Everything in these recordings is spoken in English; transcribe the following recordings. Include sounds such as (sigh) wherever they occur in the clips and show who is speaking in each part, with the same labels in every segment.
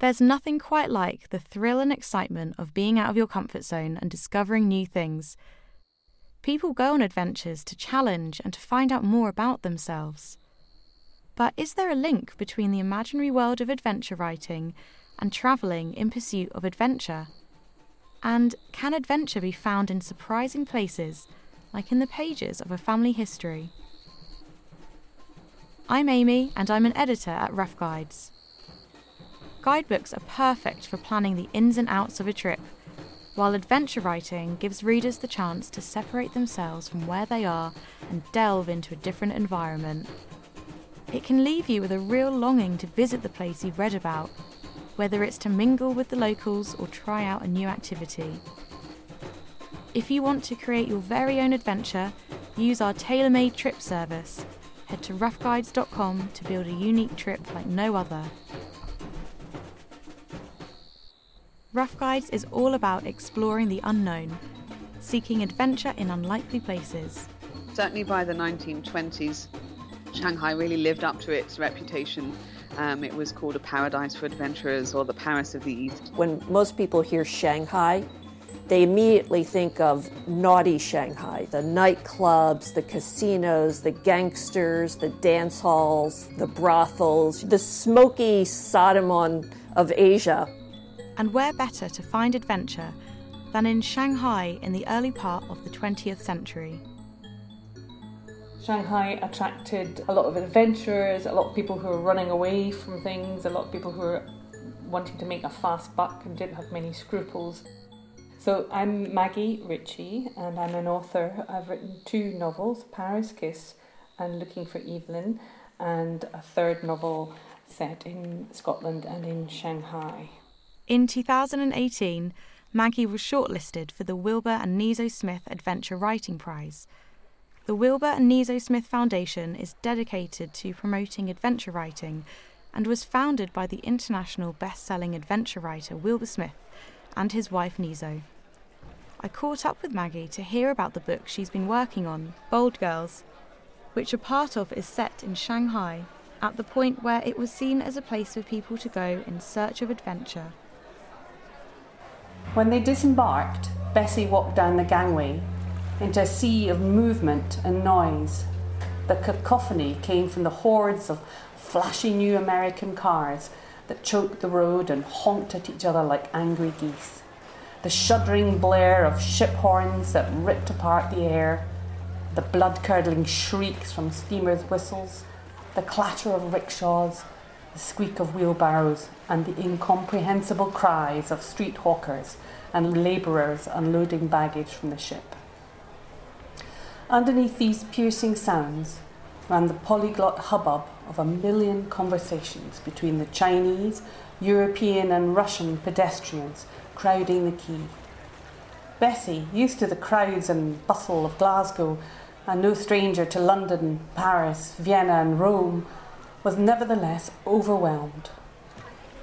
Speaker 1: There's nothing quite like the thrill and excitement of being out of your comfort zone and discovering new things. People go on adventures to challenge and to find out more about themselves. But is there a link between the imaginary world of adventure writing and travelling in pursuit of adventure? And can adventure be found in surprising places, like in the pages of a family history? I'm Aimee, and I'm an editor at Rough Guides. Guidebooks are perfect for planning the ins and outs of a trip, while adventure writing gives readers the chance to separate themselves from where they are and delve into a different environment. It can leave you with a real longing to visit the place you've read about, whether it's to mingle with the locals or try out a new activity. If you want to create your very own adventure, use our tailor made trip service. Head to roughguides.com to build a unique trip like no other. Rough Guides is all about exploring the unknown, seeking adventure in unlikely places.
Speaker 2: Certainly by the 1920s, Shanghai really lived up to its reputation. Um, it was called a paradise for adventurers or the Paris of the East.
Speaker 3: When most people hear Shanghai, they immediately think of naughty Shanghai the nightclubs, the casinos, the gangsters, the dance halls, the brothels, the smoky Sodom of Asia
Speaker 1: and where better to find adventure than in Shanghai in the early part of the 20th century?
Speaker 4: Shanghai attracted a lot of adventurers, a lot of people who were running away from things, a lot of people who were wanting to make a fast buck and didn't have many scruples. So I'm Maggie Ritchie and I'm an author. I've written two novels, Paris Kiss and Looking for Evelyn, and a third novel set in Scotland and in Shanghai.
Speaker 1: In 2018, Maggie was shortlisted for the Wilbur and Niso Smith Adventure Writing Prize. The Wilbur and Niso Smith Foundation is dedicated to promoting adventure writing and was founded by the international best-selling adventure writer Wilbur Smith and his wife Niso. I caught up with Maggie to hear about the book she's been working on, Bold Girls, which a part of is set in Shanghai, at the point where it was seen as a place for people to go in search of adventure.
Speaker 4: When they disembarked, Bessie walked down the gangway into a sea of movement and noise. The cacophony came from the hordes of flashy new American cars that choked the road and honked at each other like angry geese. The shuddering blare of ship horns that ripped apart the air, the blood curdling shrieks from steamers' whistles, the clatter of rickshaws, the squeak of wheelbarrows, and the incomprehensible cries of street hawkers and labourers unloading baggage from the ship. Underneath these piercing sounds ran the polyglot hubbub of a million conversations between the Chinese, European, and Russian pedestrians crowding the quay. Bessie, used to the crowds and bustle of Glasgow, and no stranger to London, Paris, Vienna, and Rome, was nevertheless overwhelmed.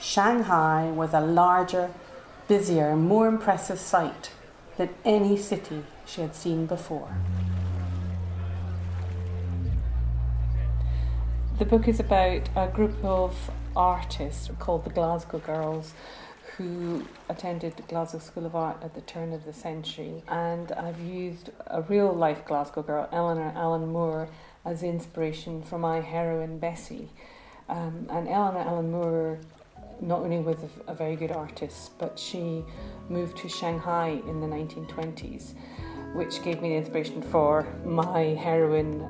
Speaker 4: Shanghai was a larger, busier, more impressive sight than any city she had seen before. The book is about a group of artists called the Glasgow Girls who attended the Glasgow School of Art at the turn of the century. And I've used a real life Glasgow girl, Eleanor Allen Moore, as inspiration for my heroine Bessie. Um, and Eleanor Allen Moore not only was a, a very good artist, but she moved to Shanghai in the 1920s, which gave me the inspiration for my heroine.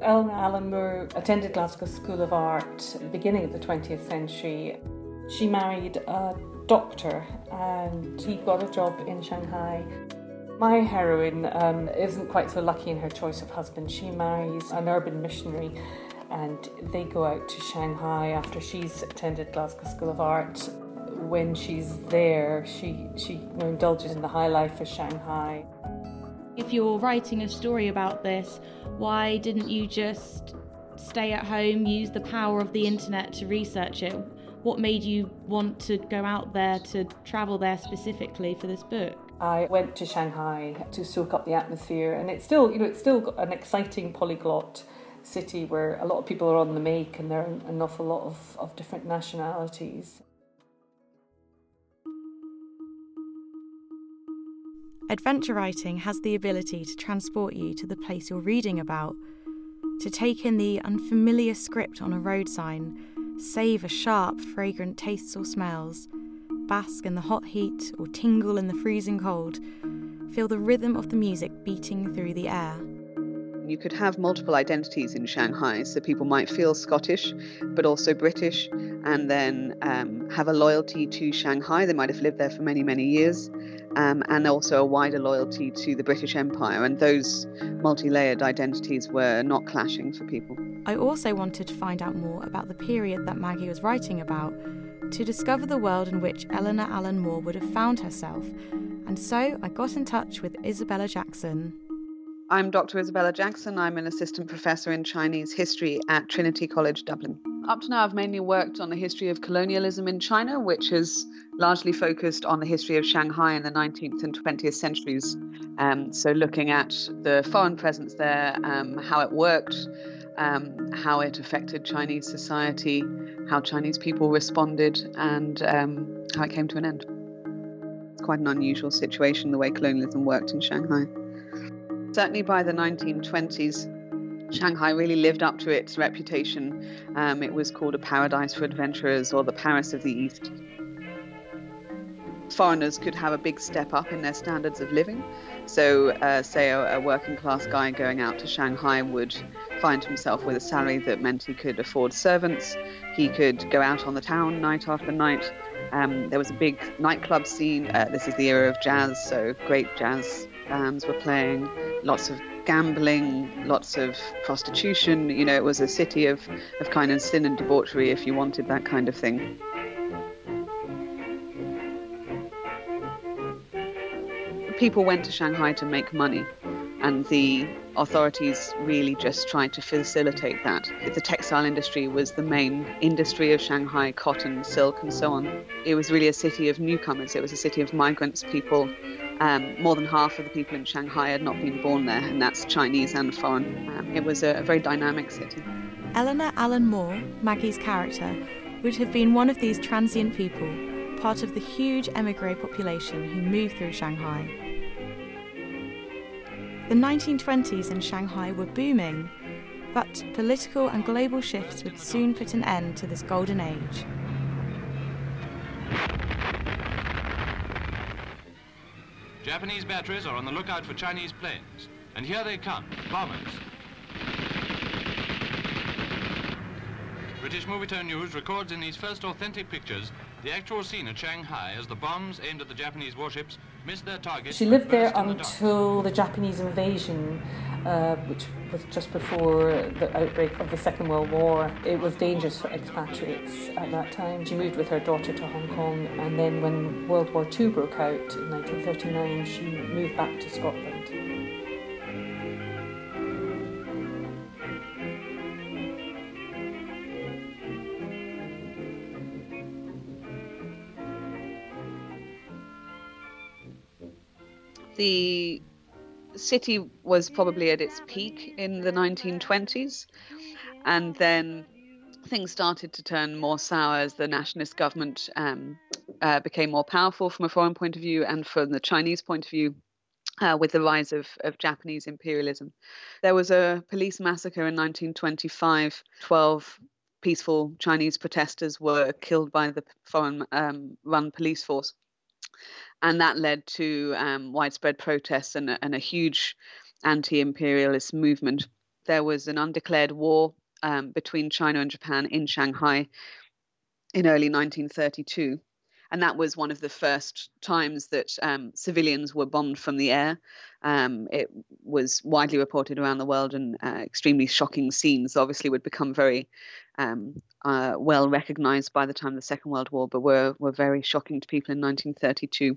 Speaker 4: Eleanor Allen Moore attended Glasgow School of Art at the beginning of the 20th century. She married a doctor and he got a job in Shanghai my heroine um, isn't quite so lucky in her choice of husband. She marries an urban missionary and they go out to Shanghai after she's attended Glasgow School of Art. When she's there, she, she you know, indulges in the high life of Shanghai.
Speaker 1: If you're writing a story about this, why didn't you just stay at home, use the power of the internet to research it? What made you want to go out there to travel there specifically for this book?
Speaker 4: I went to Shanghai to soak up the atmosphere, and it's still, you know, it's still an exciting polyglot city where a lot of people are on the make and there are an awful lot of, of different nationalities.
Speaker 1: Adventure writing has the ability to transport you to the place you're reading about, to take in the unfamiliar script on a road sign, savour sharp, fragrant tastes or smells bask in the hot heat or tingle in the freezing cold, feel the rhythm of the music beating through the air.
Speaker 2: You could have multiple identities in Shanghai, so people might feel Scottish, but also British, and then um, have a loyalty to Shanghai. They might have lived there for many, many years, um, and also a wider loyalty to the British Empire. And those multi layered identities were not clashing for people.
Speaker 1: I also wanted to find out more about the period that Maggie was writing about to discover the world in which Eleanor Allen Moore would have found herself. And so I got in touch with Isabella Jackson,
Speaker 2: I'm Dr. Isabella Jackson. I'm an assistant professor in Chinese history at Trinity College Dublin. Up to now, I've mainly worked on the history of colonialism in China, which has largely focused on the history of Shanghai in the 19th and 20th centuries. Um, so, looking at the foreign presence there, um, how it worked, um, how it affected Chinese society, how Chinese people responded, and um, how it came to an end. It's quite an unusual situation, the way colonialism worked in Shanghai. Certainly by the 1920s, Shanghai really lived up to its reputation. Um, it was called a paradise for adventurers or the Paris of the East. Foreigners could have a big step up in their standards of living. So, uh, say, a, a working class guy going out to Shanghai would find himself with a salary that meant he could afford servants, he could go out on the town night after night. Um, there was a big nightclub scene. Uh, this is the era of jazz, so great jazz bands were playing, lots of gambling, lots of prostitution. You know, it was a city of, of kind of sin and debauchery if you wanted that kind of thing. People went to Shanghai to make money, and the authorities really just tried to facilitate that. The textile industry was the main industry of Shanghai cotton, silk, and so on. It was really a city of newcomers, it was a city of migrants, people um, more than half of the people in Shanghai had not been born there, and that's Chinese and foreign. Um, it was a, a very dynamic city.
Speaker 1: Eleanor Allen Moore, Maggie's character, would have been one of these transient people, part of the huge emigre population who moved through Shanghai. The 1920s in Shanghai were booming, but political and global shifts would soon put an end to this golden age.
Speaker 5: Japanese batteries are on the lookout for Chinese planes. And here they come, bombers. British Movietone News records in these first authentic pictures the actual scene at Shanghai as the bombs aimed at the Japanese warships.
Speaker 4: She lived there until the, Japanese invasion uh, which was just before the outbreak of the Second World War. It was dangerous for expatriates at that time. She moved with her daughter to Hong Kong, and then when World War II broke out in 1939, she moved back to Scotland.
Speaker 2: The city was probably at its peak in the 1920s, and then things started to turn more sour as the nationalist government um, uh, became more powerful from a foreign point of view and from the Chinese point of view. Uh, with the rise of, of Japanese imperialism. There was a police massacre in 1925. 12 peaceful Chinese protesters were killed by the foreign um, run police force and that led to um, widespread protests and, and a huge anti-imperialist movement. There was an undeclared war um, between China and Japan in Shanghai in early 1932. And that was one of the first times that um, civilians were bombed from the air. Um, it was widely reported around the world, and uh, extremely shocking scenes obviously would become very um, uh, well recognized by the time of the Second World War, but were, were very shocking to people in 1932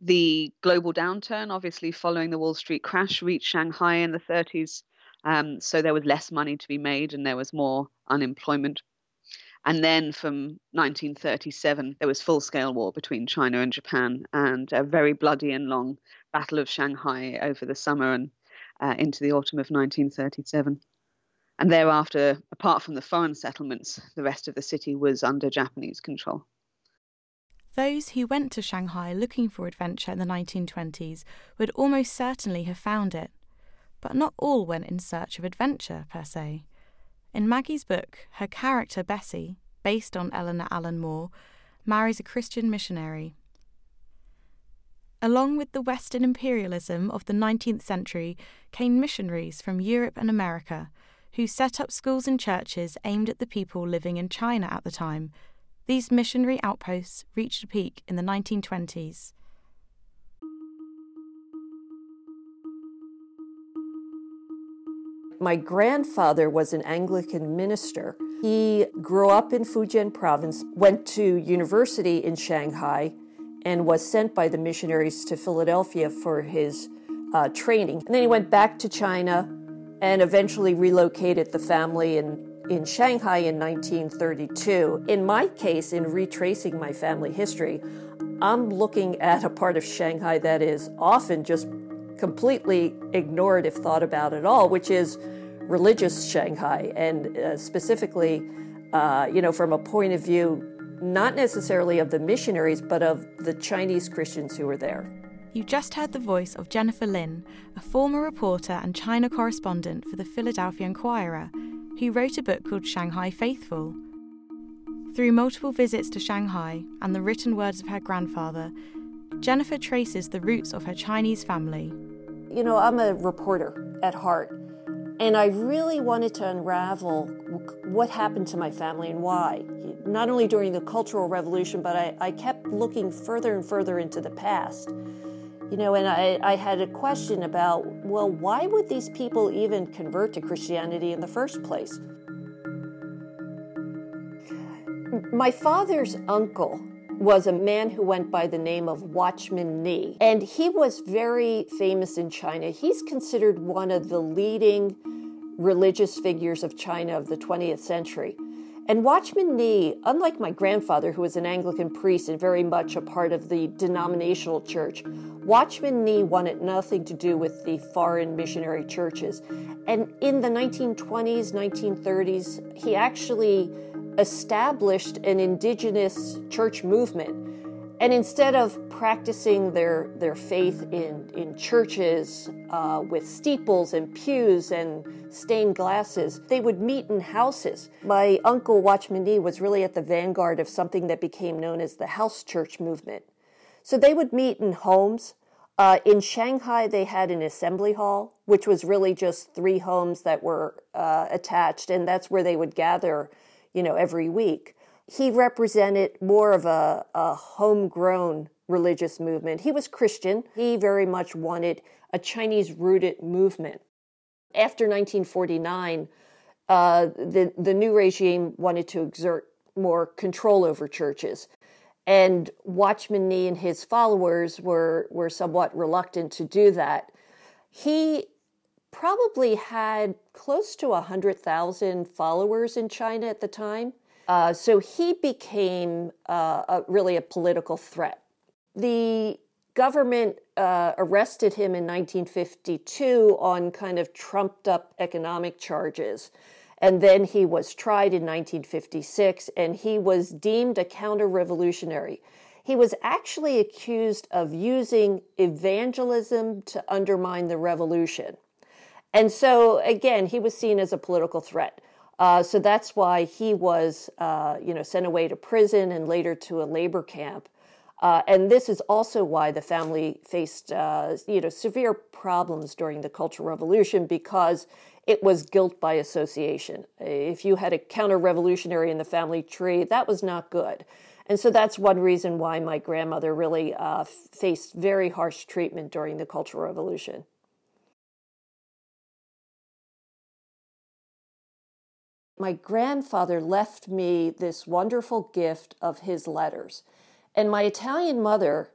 Speaker 2: the global downturn, obviously following the Wall Street crash, reached Shanghai in the 30s. Um, so there was less money to be made and there was more unemployment. And then from 1937, there was full scale war between China and Japan and a very bloody and long Battle of Shanghai over the summer and uh, into the autumn of 1937. And thereafter, apart from the foreign settlements, the rest of the city was under Japanese control.
Speaker 1: Those who went to Shanghai looking for adventure in the 1920s would almost certainly have found it. But not all went in search of adventure, per se. In Maggie's book, her character Bessie, based on Eleanor Allen Moore, marries a Christian missionary. Along with the Western imperialism of the 19th century came missionaries from Europe and America who set up schools and churches aimed at the people living in China at the time. These missionary outposts reached a peak in the 1920s.
Speaker 3: My grandfather was an Anglican minister. He grew up in Fujian province, went to university in Shanghai, and was sent by the missionaries to Philadelphia for his uh, training. And then he went back to China and eventually relocated the family in, in Shanghai in 1932. In my case, in retracing my family history, I'm looking at a part of Shanghai that is often just completely ignored if thought about at all, which is religious Shanghai, and uh, specifically, uh, you know, from a point of view not necessarily of the missionaries, but of the Chinese Christians who were there.
Speaker 1: You just heard the voice of Jennifer Lin, a former reporter and China correspondent for the Philadelphia Inquirer, who wrote a book called Shanghai Faithful. Through multiple visits to Shanghai and the written words of her grandfather, Jennifer traces the roots of her Chinese family.
Speaker 3: You know, I'm a reporter at heart, and I really wanted to unravel what happened to my family and why. Not only during the Cultural Revolution, but I, I kept looking further and further into the past. You know, and I, I had a question about, well, why would these people even convert to Christianity in the first place? My father's uncle was a man who went by the name of Watchman Nee, and he was very famous in China. He's considered one of the leading religious figures of China of the 20th century. And Watchman Nee, unlike my grandfather, who was an Anglican priest and very much a part of the denominational church, Watchman Nee wanted nothing to do with the foreign missionary churches. And in the 1920s, 1930s, he actually established an indigenous church movement and instead of practicing their, their faith in, in churches uh, with steeples and pews and stained glasses, they would meet in houses. My uncle Watchman Nee was really at the vanguard of something that became known as the house church movement. So they would meet in homes. Uh, in Shanghai, they had an assembly hall, which was really just three homes that were uh, attached, and that's where they would gather, you know, every week he represented more of a, a homegrown religious movement. He was Christian. He very much wanted a Chinese rooted movement. After 1949, uh, the, the new regime wanted to exert more control over churches. And Watchman Nee and his followers were, were somewhat reluctant to do that. He probably had close to 100,000 followers in China at the time. Uh, so he became uh, a, really a political threat. The government uh, arrested him in 1952 on kind of trumped up economic charges. And then he was tried in 1956 and he was deemed a counter revolutionary. He was actually accused of using evangelism to undermine the revolution. And so, again, he was seen as a political threat. Uh, so that's why he was, uh, you know, sent away to prison and later to a labor camp. Uh, and this is also why the family faced, uh, you know, severe problems during the Cultural Revolution because it was guilt by association. If you had a counter-revolutionary in the family tree, that was not good. And so that's one reason why my grandmother really uh, faced very harsh treatment during the Cultural Revolution. my grandfather left me this wonderful gift of his letters. And my Italian mother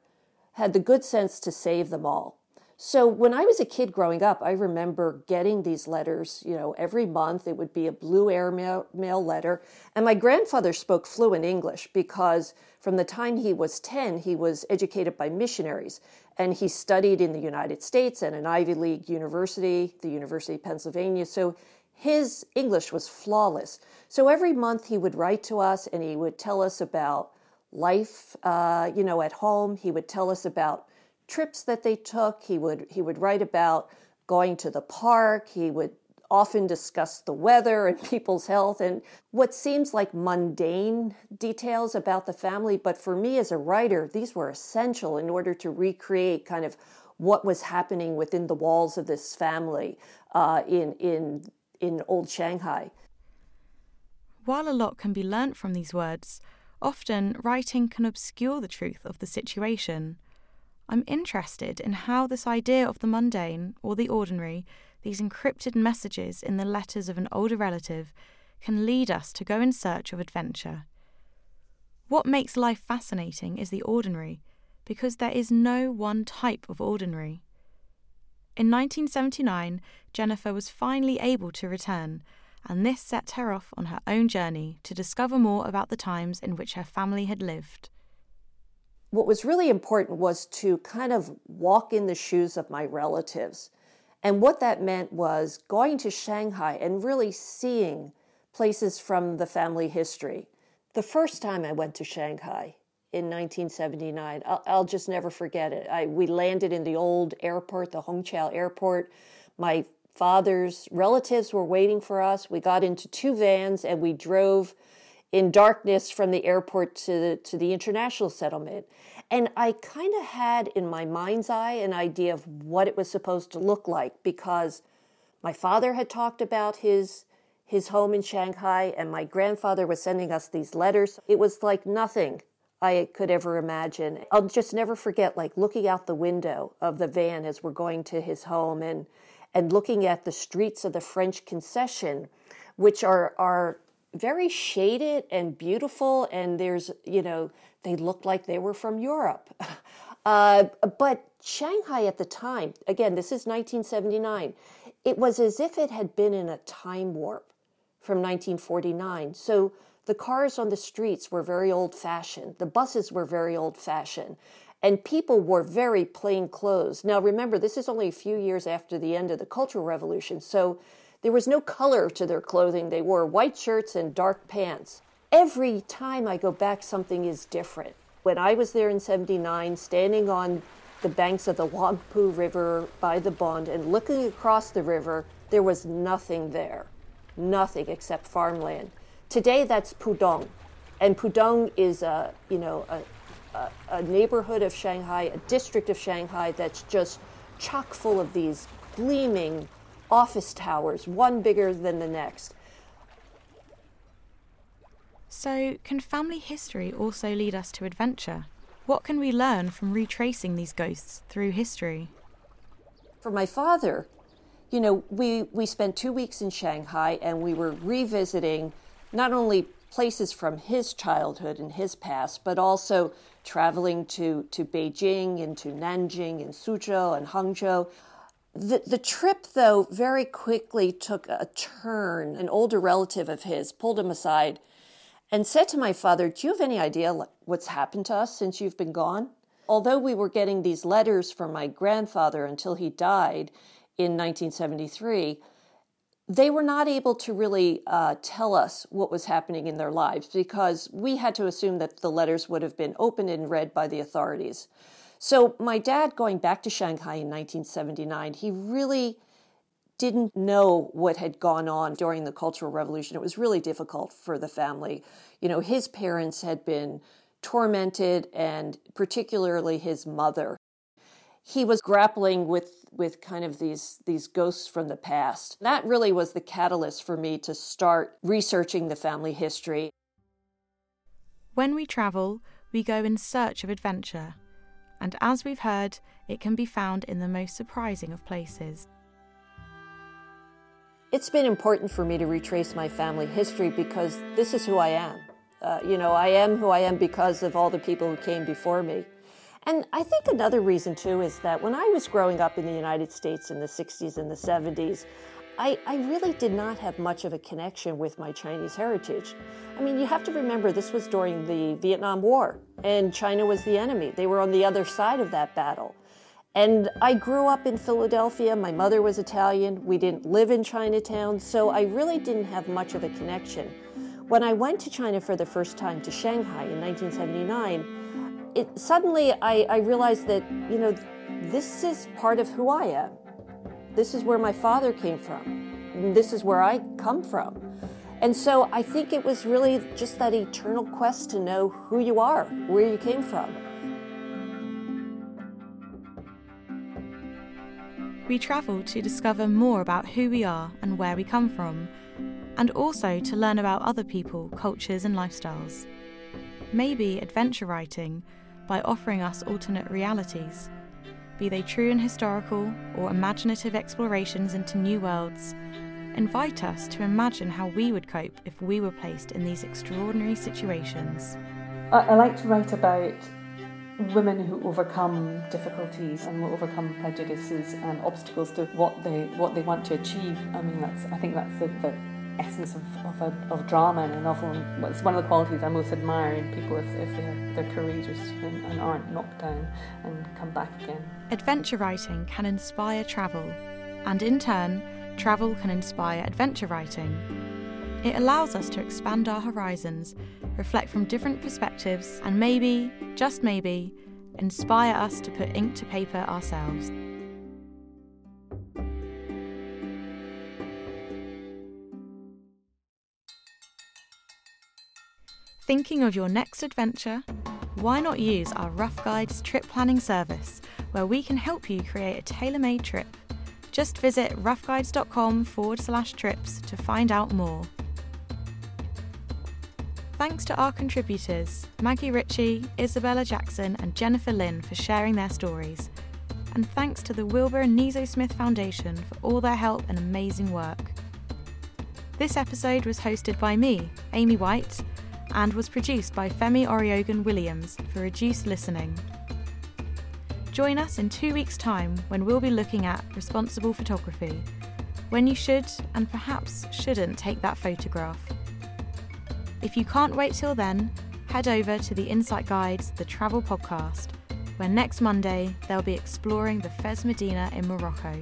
Speaker 3: had the good sense to save them all. So when I was a kid growing up, I remember getting these letters, you know, every month. It would be a blue airmail mail letter. And my grandfather spoke fluent English because from the time he was 10, he was educated by missionaries. And he studied in the United States at an Ivy League university, the University of Pennsylvania. So his English was flawless. So every month he would write to us and he would tell us about life, uh, you know, at home. He would tell us about trips that they took. He would he would write about going to the park. He would often discuss the weather and (laughs) people's health and what seems like mundane details about the family. But for me as a writer, these were essential in order to recreate kind of what was happening within the walls of this family uh, in in in old Shanghai.
Speaker 1: While a lot can be learnt from these words, often writing can obscure the truth of the situation. I'm interested in how this idea of the mundane or the ordinary, these encrypted messages in the letters of an older relative, can lead us to go in search of adventure. What makes life fascinating is the ordinary, because there is no one type of ordinary. In 1979, Jennifer was finally able to return, and this set her off on her own journey to discover more about the times in which her family had lived.
Speaker 3: What was really important was to kind of walk in the shoes of my relatives. And what that meant was going to Shanghai and really seeing places from the family history. The first time I went to Shanghai, in 1979. I'll, I'll, just never forget it. I, we landed in the old airport, the Hongqiao airport. My father's relatives were waiting for us. We got into two vans and we drove in darkness from the airport to the, to the international settlement. And I kind of had in my mind's eye an idea of what it was supposed to look like because my father had talked about his his home in Shanghai and my grandfather was sending us these letters. It was like nothing I could ever imagine. I'll just never forget like looking out the window of the van as we're going to his home and and looking at the streets of the French concession, which are are very shaded and beautiful and there's you know they looked like they were from Europe. (laughs) Uh, but Shanghai at the time, again, this is 1979, it was as if it had been in a time warp from 1949. So the cars on the streets were very old fashioned. The buses were very old fashioned. And people wore very plain clothes. Now, remember, this is only a few years after the end of the Cultural Revolution. So there was no color to their clothing. They wore white shirts and dark pants. Every time I go back, something is different. When I was there in 79, standing on the banks of the Huangpu River by the Bund and looking across the river, there was nothing there. Nothing except farmland. Today, that's Pudong, and Pudong is a you know a, a, a neighborhood of Shanghai, a district of Shanghai that's just chock full of these gleaming office towers, one bigger than the next.
Speaker 1: So, can family history also lead us to adventure? What can we learn from retracing these ghosts through history?
Speaker 3: For my father, you know, we, we spent two weeks in Shanghai and we were revisiting not only places from his childhood and his past, but also traveling to, to Beijing and to Nanjing and Suzhou and Hangzhou. The, the trip, though, very quickly took a turn. An older relative of his pulled him aside and said to my father, Do you have any idea what's happened to us since you've been gone? Although we were getting these letters from my grandfather until he died in 1973, they were not able to really uh, tell us what was happening in their lives because we had to assume that the letters would have been opened and read by the authorities. So, my dad, going back to Shanghai in 1979, he really didn't know what had gone on during the Cultural Revolution. It was really difficult for the family. You know, his parents had been tormented, and particularly his mother he was grappling with with kind of these these ghosts from the past. That really was the catalyst for me to start researching the family history.
Speaker 1: When we travel, we go in search of adventure, and as we've heard, it can be found in the most surprising of places.
Speaker 3: It's been important for me to retrace my family history because this is who I am. Uh, you know, I am who I am because of all the people who came before me. And I think another reason too is that when I was growing up in the United States in the 60s and the 70s, I, I, really did not have much of a connection with my Chinese heritage. I mean, you have to remember this was during the Vietnam War, and China was the enemy. They were on the other side of that battle. And I grew up in Philadelphia. My mother was Italian. We didn't live in Chinatown, so I really didn't have much of a connection When I went to China for the first time to Shanghai in 1979, it, suddenly I, I realized that, you know, this is part of who I am. This is where my father came from. This is where I come from. And so I think it was really just that eternal quest to know who you are, where you came from.
Speaker 1: We travel to discover more about who we are and where we come from, and also to learn about other people, cultures, and lifestyles. Maybe adventure writing, by offering us alternate realities, be they true and historical or imaginative explorations into new worlds, invite us to imagine how we would cope if we were placed in these extraordinary situations.
Speaker 4: I, I like to write about women who overcome difficulties and will overcome prejudices and obstacles to what they what they want to achieve. I mean, that's I think that's the, the essence of, of, a, of drama in a novel. And it's one of the qualities I most admire in people if, if they're, they're courageous and, and aren't knocked down and come back again.
Speaker 1: Adventure writing can inspire travel, and in turn, travel can inspire adventure writing. It allows us to expand our horizons, reflect from different perspectives, and maybe, just maybe, inspire us to put ink to paper ourselves. Thinking of your next adventure? Why not use our Rough Guides trip planning service, where we can help you create a tailor made trip? Just visit roughguides.com forward slash trips to find out more. Thanks to our contributors, Maggie Ritchie, Isabella Jackson, and Jennifer Lin for sharing their stories. And thanks to the Wilbur and Niso Smith Foundation for all their help and amazing work. This episode was hosted by me, Aimee White, and was produced by Femi Oriogun Williams for reduced listening. Join us in two weeks' time when we'll be looking at responsible photography, when you should and perhaps shouldn't take that photograph. If you can't wait till then, head over to the Insight Guides, the travel podcast, where next Monday they'll be exploring the Fez Medina in Morocco.